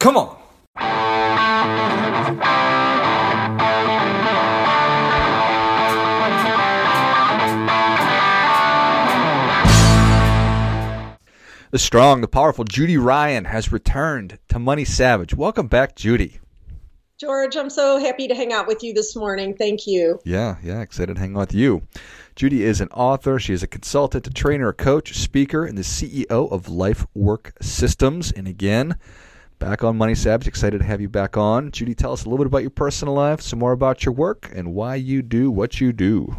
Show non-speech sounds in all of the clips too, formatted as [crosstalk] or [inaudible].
Come on. The strong, the powerful Judy Ryan has returned to Money Savage. Welcome back, Judy. George, I'm so happy to hang out with you this morning. Thank you. Yeah, yeah, excited to hang out with you. Judy is an author. She is a consultant, a trainer, a coach, a speaker, and the CEO of Life Work Systems. And again, back on Money Savage. Excited to have you back on. Judy, tell us a little bit about your personal life, some more about your work, and why you do what you do.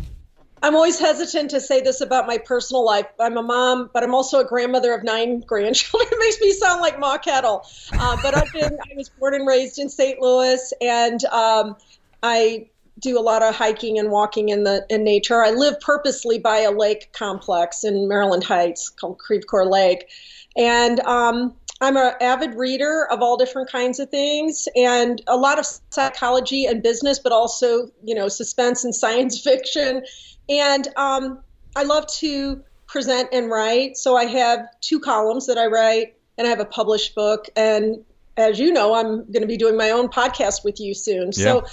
I'm always hesitant to say this about my personal life. I'm a mom, but I'm also a grandmother of nine [laughs] grandchildren. it makes me sound like Ma Kettle. Uh, but I've been, I was born and raised in St. Louis, and um, I do a lot of hiking and walking in the in nature. I live purposely by a lake complex in Maryland Heights called Creve Coeur Lake, and um, I'm an avid reader of all different kinds of things and a lot of psychology and business, but also you know suspense and [laughs] science fiction and um, I love to present and write. So I have two columns that I write, and I have a published book. And as you know, I'm going to be doing my own podcast with you soon. Yeah. So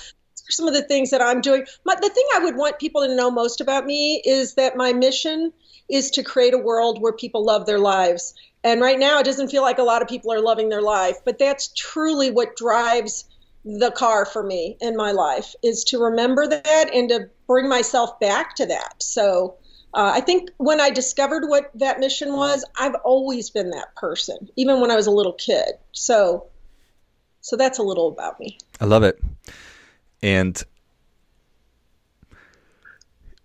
some of the things that I'm doing. My, the thing I would want people to know most about me is that my mission is to create a world where people love their lives. And right now, it doesn't feel like a lot of people are loving their life, but that's truly what drives the car for me in my life is to remember that and to bring myself back to that. So uh, I think when I discovered what that mission was, I've always been that person, even when I was a little kid. So, so that's a little about me. I love it, and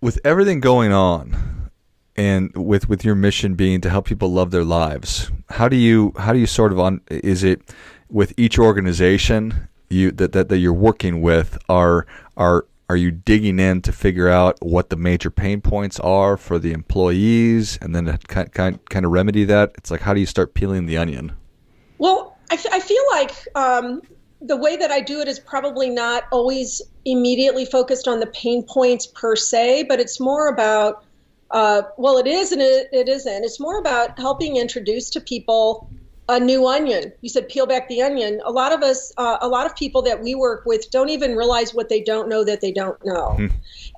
with everything going on, and with with your mission being to help people love their lives, how do you how do you sort of on? Is it with each organization you that, that, that you're working with are are are you digging in to figure out what the major pain points are for the employees and then kind, kind, kind of remedy that it's like how do you start peeling the onion well I, f- I feel like um, the way that i do it is probably not always immediately focused on the pain points per se but it's more about uh, well it is and it, it isn't it's more about helping introduce to people a new onion. You said peel back the onion. A lot of us, uh, a lot of people that we work with don't even realize what they don't know that they don't know. Hmm.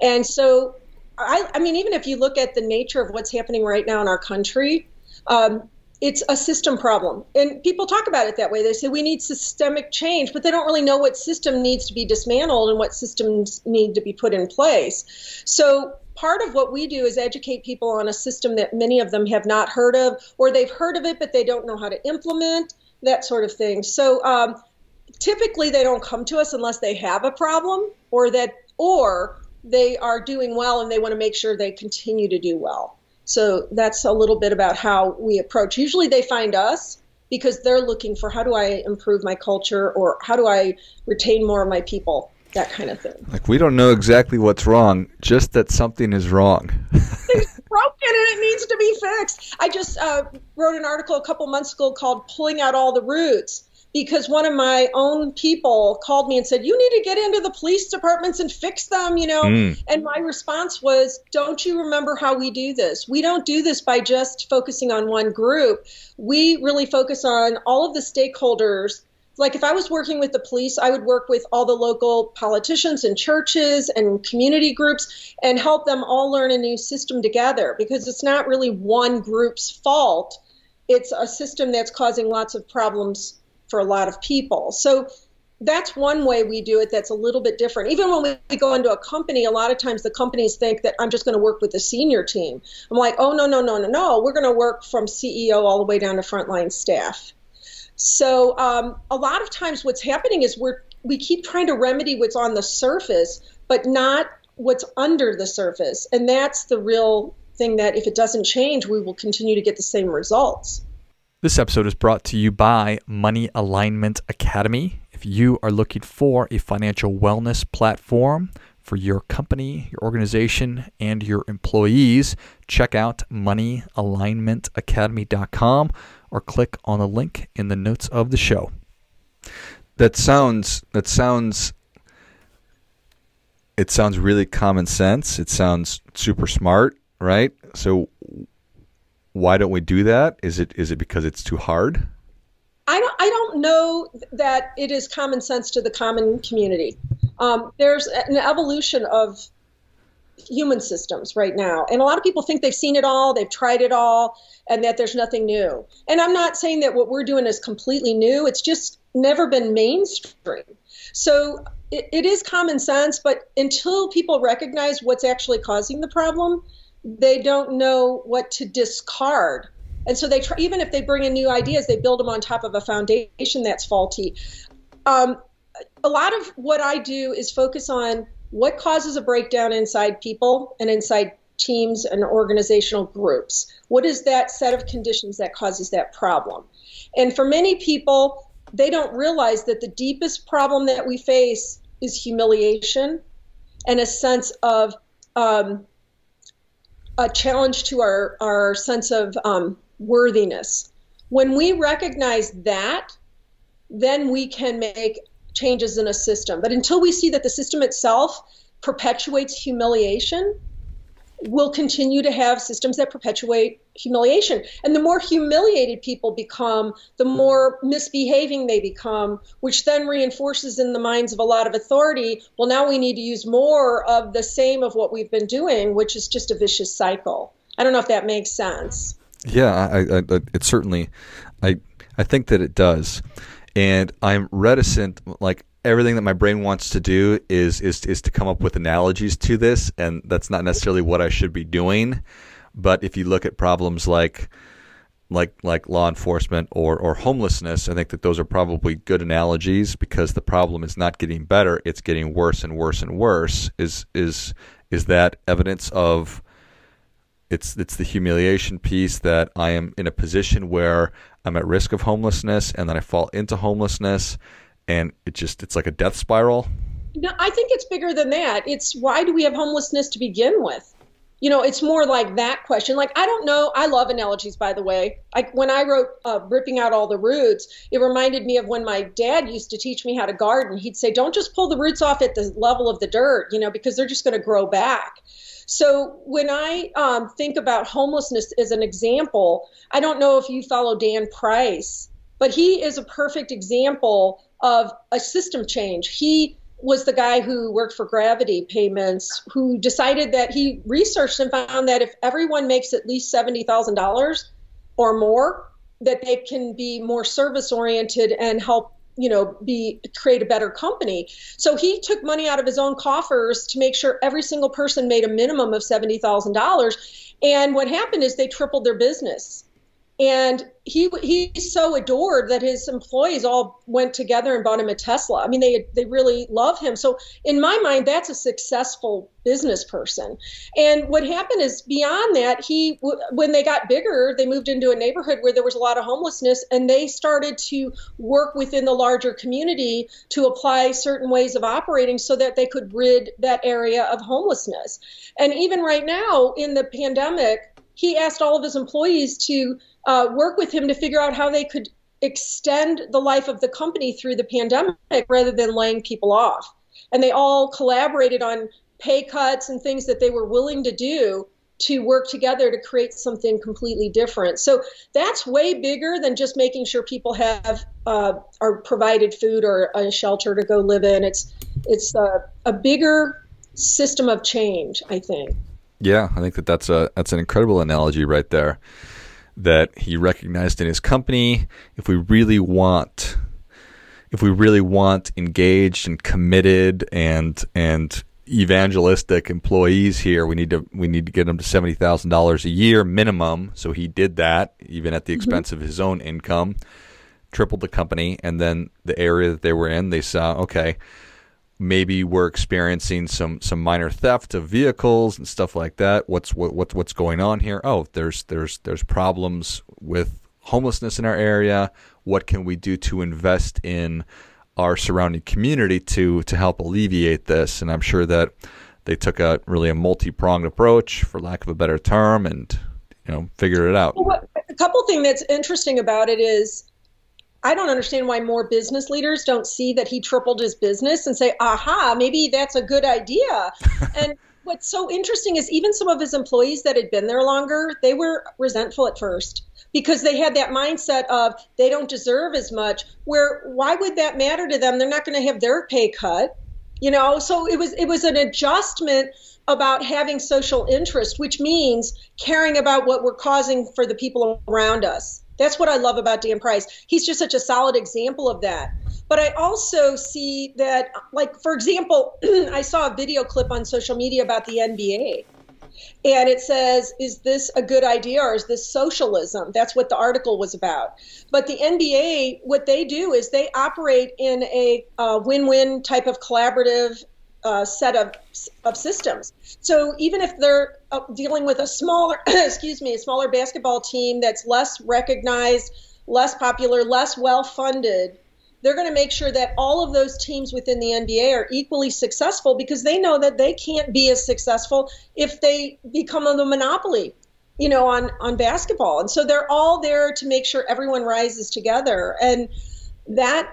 And so, I, I, mean, even if you look at the nature of what's happening right now in our country, um, it's a system problem. And people talk about it that way. They say we need systemic change, but they don't really know what system needs to be dismantled and what systems need to be put in place. So part of what we do is educate people on a system that many of them have not heard of, or they've heard of it, but they don't know how to implement that sort of thing. So um, typically, they don't come to us unless they have a problem, or that, or they are doing well and they want to make sure they continue to do well. So that's a little bit about how we approach. Usually, they find us because they're looking for how do I improve my culture or how do I retain more of my people that kind of thing. Like we don't know exactly what's wrong, just that something is wrong. [laughs] it's [laughs] broken and it needs to be fixed. I just uh, wrote an article a couple months ago called "Pulling Out All the Roots." Because one of my own people called me and said, You need to get into the police departments and fix them, you know? Mm. And my response was, Don't you remember how we do this? We don't do this by just focusing on one group. We really focus on all of the stakeholders like if I was working with the police, I would work with all the local politicians and churches and community groups and help them all learn a new system together because it's not really one group's fault. It's a system that's causing lots of problems for a lot of people. So that's one way we do it that's a little bit different. Even when we go into a company, a lot of times the companies think that I'm just going to work with the senior team. I'm like, oh, no, no, no, no, no. We're going to work from CEO all the way down to frontline staff. So um, a lot of times, what's happening is we're we keep trying to remedy what's on the surface, but not what's under the surface, and that's the real thing that if it doesn't change, we will continue to get the same results. This episode is brought to you by Money Alignment Academy. If you are looking for a financial wellness platform for your company, your organization, and your employees, check out moneyalignmentacademy.com or click on the link in the notes of the show. That sounds that sounds it sounds really common sense. It sounds super smart, right? So why don't we do that? Is it is it because it's too hard? I don't, I don't know that it is common sense to the common community. Um, there's an evolution of human systems right now. And a lot of people think they've seen it all, they've tried it all, and that there's nothing new. And I'm not saying that what we're doing is completely new, it's just never been mainstream. So it, it is common sense, but until people recognize what's actually causing the problem, they don't know what to discard. And so they try, even if they bring in new ideas, they build them on top of a foundation that's faulty. Um, a lot of what I do is focus on what causes a breakdown inside people and inside teams and organizational groups. What is that set of conditions that causes that problem? And for many people, they don't realize that the deepest problem that we face is humiliation and a sense of um, a challenge to our, our sense of um, worthiness. When we recognize that, then we can make changes in a system. But until we see that the system itself perpetuates humiliation, we'll continue to have systems that perpetuate humiliation. And the more humiliated people become, the more misbehaving they become, which then reinforces in the minds of a lot of authority well, now we need to use more of the same of what we've been doing, which is just a vicious cycle. I don't know if that makes sense. Yeah, I, I, it certainly, I, I think that it does and I'm reticent. Like everything that my brain wants to do is is is to come up with analogies to this, and that's not necessarily what I should be doing. But if you look at problems like like like law enforcement or or homelessness, I think that those are probably good analogies because the problem is not getting better; it's getting worse and worse and worse. Is is is that evidence of it's it's the humiliation piece that I am in a position where I'm at risk of homelessness and then I fall into homelessness and it just it's like a death spiral. No, I think it's bigger than that. It's why do we have homelessness to begin with? You know, it's more like that question. Like I don't know. I love analogies, by the way. Like when I wrote uh, "Ripping Out All the Roots," it reminded me of when my dad used to teach me how to garden. He'd say, "Don't just pull the roots off at the level of the dirt, you know, because they're just going to grow back." So when I um, think about homelessness as an example, I don't know if you follow Dan Price, but he is a perfect example of a system change. He was the guy who worked for Gravity Payments, who decided that he researched and found that if everyone makes at least $70,000 or more, that they can be more service oriented and help you know be create a better company. So he took money out of his own coffers to make sure every single person made a minimum of $70,000 and what happened is they tripled their business and he he's so adored that his employees all went together and bought him a Tesla. I mean, they they really love him. So in my mind, that's a successful business person. And what happened is beyond that, he when they got bigger, they moved into a neighborhood where there was a lot of homelessness, and they started to work within the larger community to apply certain ways of operating so that they could rid that area of homelessness. And even right now in the pandemic, he asked all of his employees to uh, work with him to figure out how they could extend the life of the company through the pandemic rather than laying people off. And they all collaborated on pay cuts and things that they were willing to do to work together to create something completely different. So that's way bigger than just making sure people have uh, are provided food or a shelter to go live in. It's it's a, a bigger system of change, I think. Yeah, I think that that's a that's an incredible analogy right there that he recognized in his company. If we really want, if we really want engaged and committed and and evangelistic employees here, we need to we need to get them to seventy thousand dollars a year minimum. So he did that, even at the mm-hmm. expense mm-hmm. of his own income, tripled the company, and then the area that they were in, they saw okay maybe we're experiencing some some minor theft of vehicles and stuff like that. What's what, what what's going on here? Oh, there's there's there's problems with homelessness in our area. What can we do to invest in our surrounding community to to help alleviate this? And I'm sure that they took a really a multi pronged approach, for lack of a better term, and you know figured it out. Well, a couple thing that's interesting about it is I don't understand why more business leaders don't see that he tripled his business and say, aha, maybe that's a good idea. [laughs] and what's so interesting is even some of his employees that had been there longer, they were resentful at first because they had that mindset of they don't deserve as much. Where why would that matter to them? They're not going to have their pay cut, you know. So it was it was an adjustment about having social interest, which means caring about what we're causing for the people around us. That's what I love about Dan Price. He's just such a solid example of that. But I also see that, like, for example, [clears throat] I saw a video clip on social media about the NBA. And it says, is this a good idea or is this socialism? That's what the article was about. But the NBA, what they do is they operate in a uh, win win type of collaborative uh, set of, of systems. So even if they're uh, dealing with a smaller, [clears throat] excuse me, a smaller basketball team that's less recognized, less popular, less well funded, they're going to make sure that all of those teams within the NBA are equally successful because they know that they can't be as successful if they become a monopoly you know on on basketball and so they're all there to make sure everyone rises together and that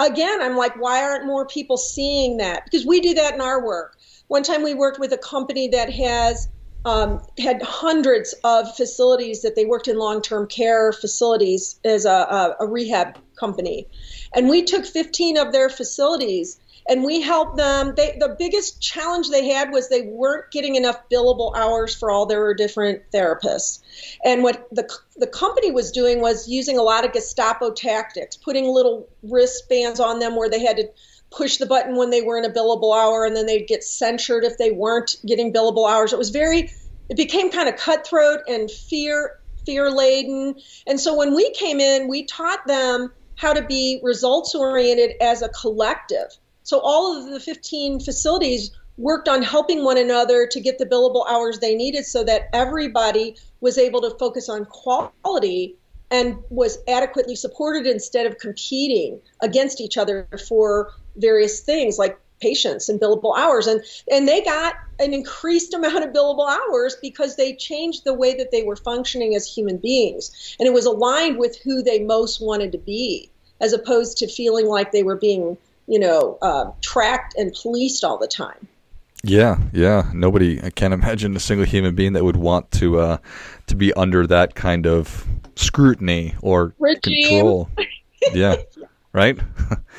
again, I'm like, why aren't more people seeing that? Because we do that in our work. One time we worked with a company that has um, had hundreds of facilities that they worked in long-term care facilities as a, a, a rehab company, and we took 15 of their facilities and we helped them. They, the biggest challenge they had was they weren't getting enough billable hours for all their different therapists. And what the the company was doing was using a lot of Gestapo tactics, putting little wristbands on them where they had to push the button when they were in a billable hour, and then they'd get censured if they weren't getting billable hours. It was very, it became kind of cutthroat and fear fear laden. And so when we came in, we taught them how to be results oriented as a collective so all of the 15 facilities worked on helping one another to get the billable hours they needed so that everybody was able to focus on quality and was adequately supported instead of competing against each other for various things like patients and billable hours. And and they got an increased amount of billable hours because they changed the way that they were functioning as human beings. And it was aligned with who they most wanted to be as opposed to feeling like they were being you know, uh, tracked and policed all the time. Yeah, yeah. Nobody, I can't imagine a single human being that would want to uh, to be under that kind of scrutiny or Regime. control. [laughs] Yeah, right.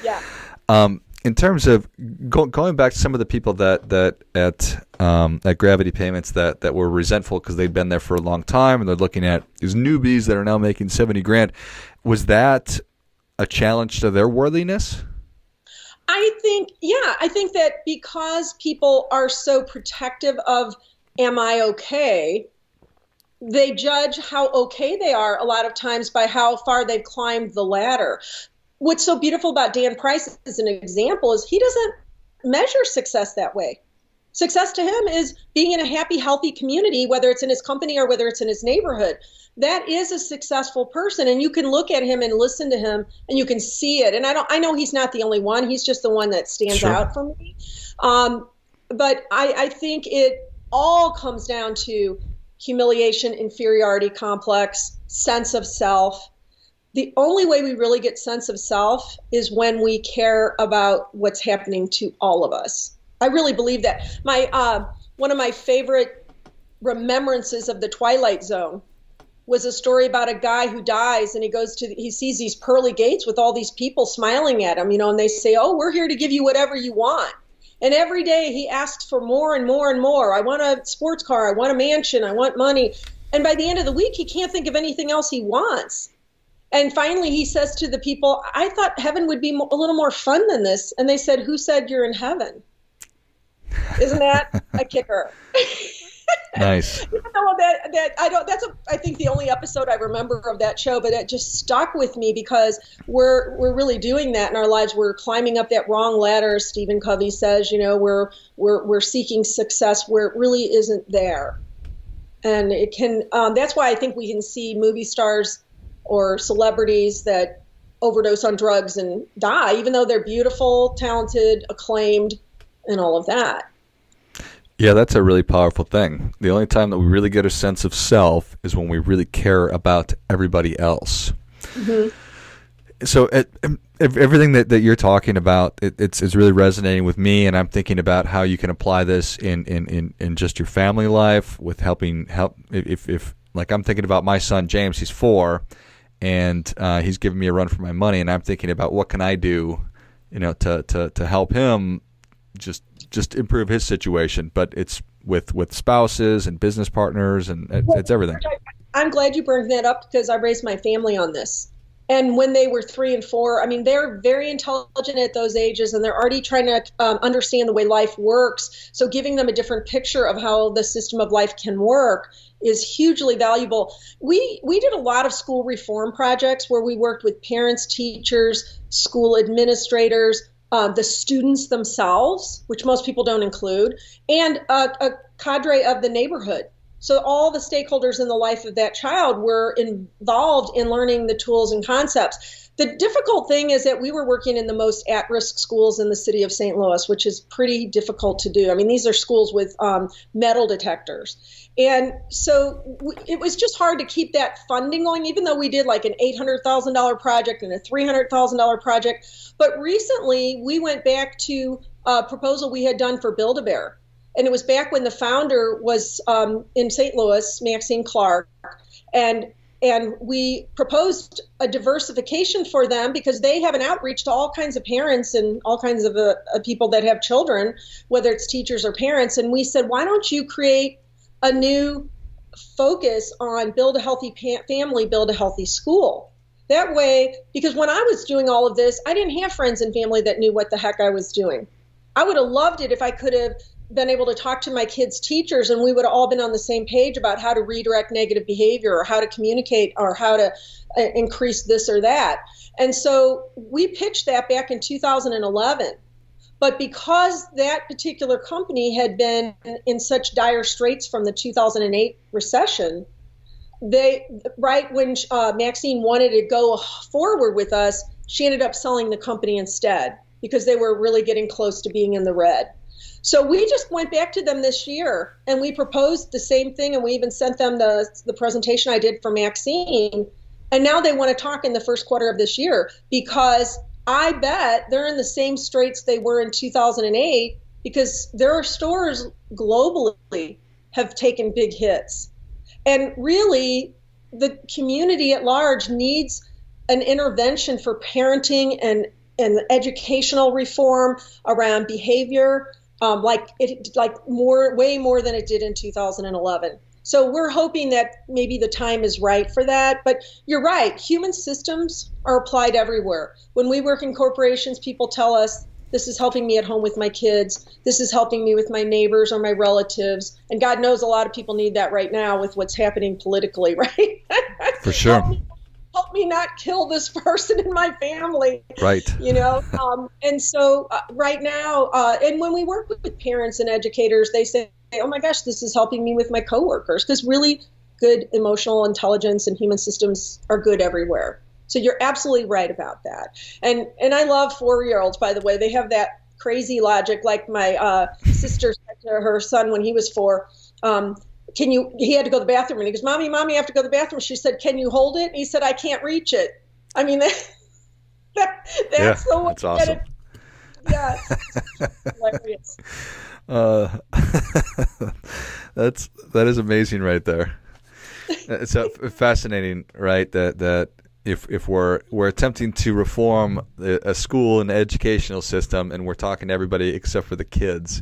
Yeah. [laughs] um, in terms of go, going back to some of the people that that at um, at Gravity Payments that that were resentful because they'd been there for a long time and they're looking at these newbies that are now making seventy grand, was that a challenge to their worthiness? I think, yeah, I think that because people are so protective of, am I okay? They judge how okay they are a lot of times by how far they've climbed the ladder. What's so beautiful about Dan Price as an example is he doesn't measure success that way. Success to him is being in a happy, healthy community, whether it's in his company or whether it's in his neighborhood that is a successful person and you can look at him and listen to him and you can see it. And i don't i know he's not the only one. He's just the one that stands sure. out for me. Um, but I, I think it all comes down to humiliation inferiority complex sense of self. The only way we really get sense of self is when we care about what's happening to all of us. I really believe that. My uh, one of my favorite remembrances of the twilight zone was a story about a guy who dies and he goes to he sees these pearly gates with all these people smiling at him you know and they say oh we're here to give you whatever you want. And every day he asks for more and more and more. I want a sports car. I want a mansion. I want money. And by the end of the week he can't think of anything else he wants. And finally he says to the people i thought heaven would be a little more fun than this. And they said who said you're in heaven? Isn't that a kicker [laughs] Nice. [laughs] you know, that that I don't. That's a, I think the only episode I remember of that show, but it just stuck with me because we're we're really doing that in our lives. We're climbing up that wrong ladder. Stephen Covey says, you know, we're we're we're seeking success where it really isn't there, and it can. Um, that's why I think we can see movie stars or celebrities that overdose on drugs and die, even though they're beautiful, talented, acclaimed, and all of that. Yeah, that's a really powerful thing. The only time that we really get a sense of self is when we really care about everybody else. Mm-hmm. So, um, everything that, that you're talking about, it, it's it's really resonating with me, and I'm thinking about how you can apply this in in, in, in just your family life with helping help if if like I'm thinking about my son James, he's four, and uh, he's giving me a run for my money, and I'm thinking about what can I do, you know, to to to help him just just improve his situation. But it's with with spouses and business partners, and it's, it's everything. I'm glad you bring that up because I raised my family on this. And when they were three and four, I mean, they're very intelligent at those ages and they're already trying to um, understand the way life works. So, giving them a different picture of how the system of life can work is hugely valuable. We, we did a lot of school reform projects where we worked with parents, teachers, school administrators, uh, the students themselves, which most people don't include, and a, a cadre of the neighborhood. So all the stakeholders in the life of that child were involved in learning the tools and concepts. The difficult thing is that we were working in the most at risk schools in the city of St. Louis, which is pretty difficult to do. I mean, these are schools with um, metal detectors. And so it was just hard to keep that funding going, even though we did like an $800,000 project and a $300,000 project. But recently we went back to a proposal we had done for Build a Bear and it was back when the founder was um, in St. Louis, Maxine Clark, and and we proposed a diversification for them because they have an outreach to all kinds of parents and all kinds of uh, people that have children, whether it's teachers or parents. And we said, why don't you create a new focus on build a healthy pa- family, build a healthy school? That way, because when I was doing all of this, I didn't have friends and family that knew what the heck I was doing. I would have loved it if I could have been able to talk to my kids' teachers and we would have all been on the same page about how to redirect negative behavior or how to communicate or how to uh, increase this or that. And so we pitched that back in 2011. But because that particular company had been in such dire straits from the 2008 recession, they right when uh, Maxine wanted to go forward with us, she ended up selling the company instead because they were really getting close to being in the red. So we just went back to them this year and we proposed the same thing and we even sent them the, the presentation I did for Maxine. And now they want to talk in the first quarter of this year because I bet they're in the same straits they were in 2008 because their stores globally have taken big hits. And really, the community at large needs an intervention for parenting and, and educational reform around behavior um, like it like more way more than it did in 2011 so we're hoping that maybe the time is right for that but you're right. Human systems are applied everywhere. When we work in corporations people tell us this is helping me at home with my kids. This is helping me with my neighbors or my relatives. And god knows a lot of people need that right now with what's happening politically [laughs] right? For sure help me not kill this [laughs] person in my family. Right. You know, um, and so uh, right now, uh, and when we work with parents and educators, they say, oh my gosh, this is helping me with my coworkers because really good emotional intelligence and human systems are good everywhere. So you're absolutely right about that. And and I love four year olds, by the way. They have that crazy logic, like my uh, sister said to her son when he was four. Um, can you he had to go to the bathroom. And he goes mommy mommy i have to go to the bathroom. She said can you hold it? And he said i can't reach it. I mean [laughs] that, that that's yeah, the that's awesome. yeah [laughs] hilarious. Uh, [laughs] that's that is amazing right there. It's a, fascinating right that that if if we're we're attempting to reform a school and educational system and we're talking to everybody except for the kids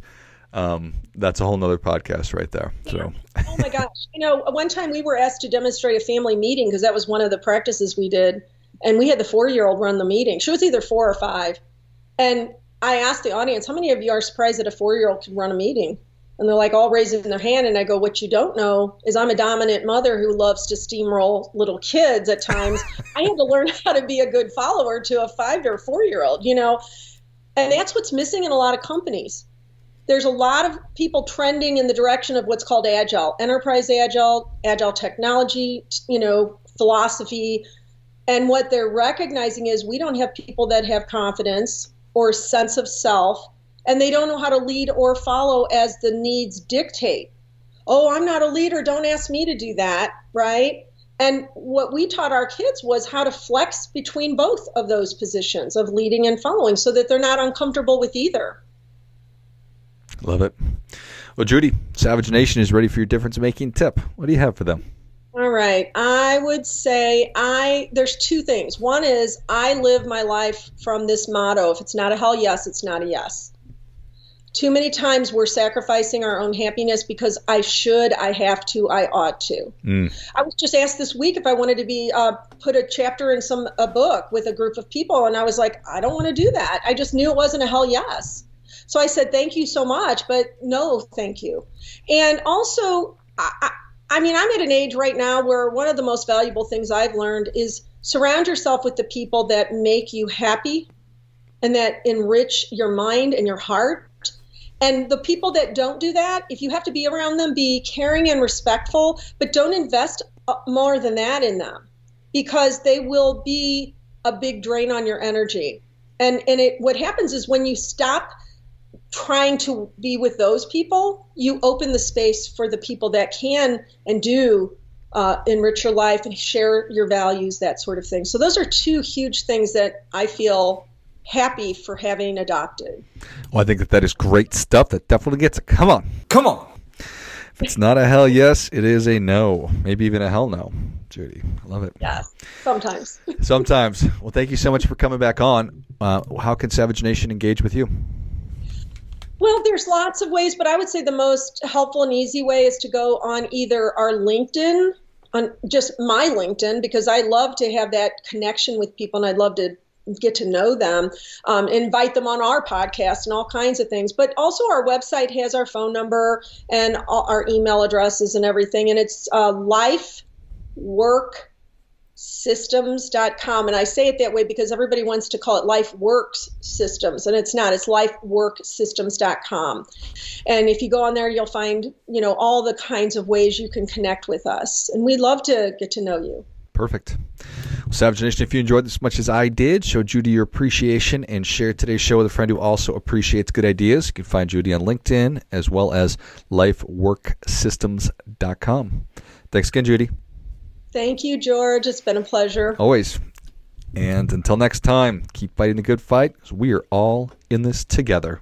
um, that's a whole nother podcast right there. So. oh my gosh! You know, one time we were asked to demonstrate a family meeting because that was one of the practices we did, and we had the four-year-old run the meeting. She was either four or five, and I asked the audience, "How many of you are surprised that a four-year-old can run a meeting?" And they're like all raising their hand, and I go, "What you don't know is I'm a dominant mother who loves to steamroll little kids at times. I had to learn how to be a good follower to a five or four-year-old, you know." And that's what's missing in a lot of companies there's a lot of people trending in the direction of what's called agile, enterprise agile, agile technology, you know, philosophy. And what they're recognizing is we don't have people that have confidence or sense of self, and they don't know how to lead or follow as the needs dictate. Oh, I'm not a leader. Don't ask me to do that, right? And what we taught our kids was how to flex between both of those positions of leading and following so that they're not uncomfortable with either. Love it. Well, Judy, Savage Nation is ready for your difference making tip. What do you have for them? All right. I would say I there's two things. One is I live my life from this motto, if it's not a hell yes, it's not a yes. Too many times we're sacrificing our own happiness because I should, I have to, I ought to. Mm. I was just asked this week if I wanted to be uh, put a chapter in some a book with a group of people, and I was like, I don't want to do that. I just knew it wasn't a hell yes. So I said, thank you so much, but no, thank you. And also, I, I mean, I'm at an age right now where one of the most valuable things I've learned is surround yourself with the people that make you happy and that enrich your mind and your heart. And the people that don't do that, if you have to be around them, be caring and respectful, but don't invest uh, more than that in them because they will be a big drain on your energy. And and it what happens is when you stop trying to be with those people, you open the space for the people that can and do uh, enrich your life and share your values, that sort of thing. So, those are two huge things that I feel happy for having adopted. Well, I think that that is great stuff. That definitely gets it. Come on, come on. If it's not a hell yes, it is a no. Maybe even a hell no. Judy, I love it. Yeah, sometimes. sometimes. Well, thank you so much for coming back on. Uh, how can Savage Nation engage with you? Well, there's lots of ways, but I would say the most helpful and easy way is to go on either our LinkedIn, on just my LinkedIn, because I love to have that connection with people and I'd love to get to know them, um, invite them on our podcast and all kinds of things. But also, our website has our phone number and our email addresses and everything, and it's uh, life work systems.com and i say it that way because everybody wants to call it life works systems and it's not. It's lifeworksystems.com and if you go on there you'll find you know all the kinds of ways you can connect with us. And we'd love to get to know you. Perfect. Savage nation if you enjoyed this as much as i did show judy your appreciation and share today's show with a friend who also appreciates good ideas. You can find judy on linkedin as well as lifeworksystems.com thanks again judy Thank you, George. It's been a pleasure. Always. And until next time, keep fighting the good fight because we are all in this together.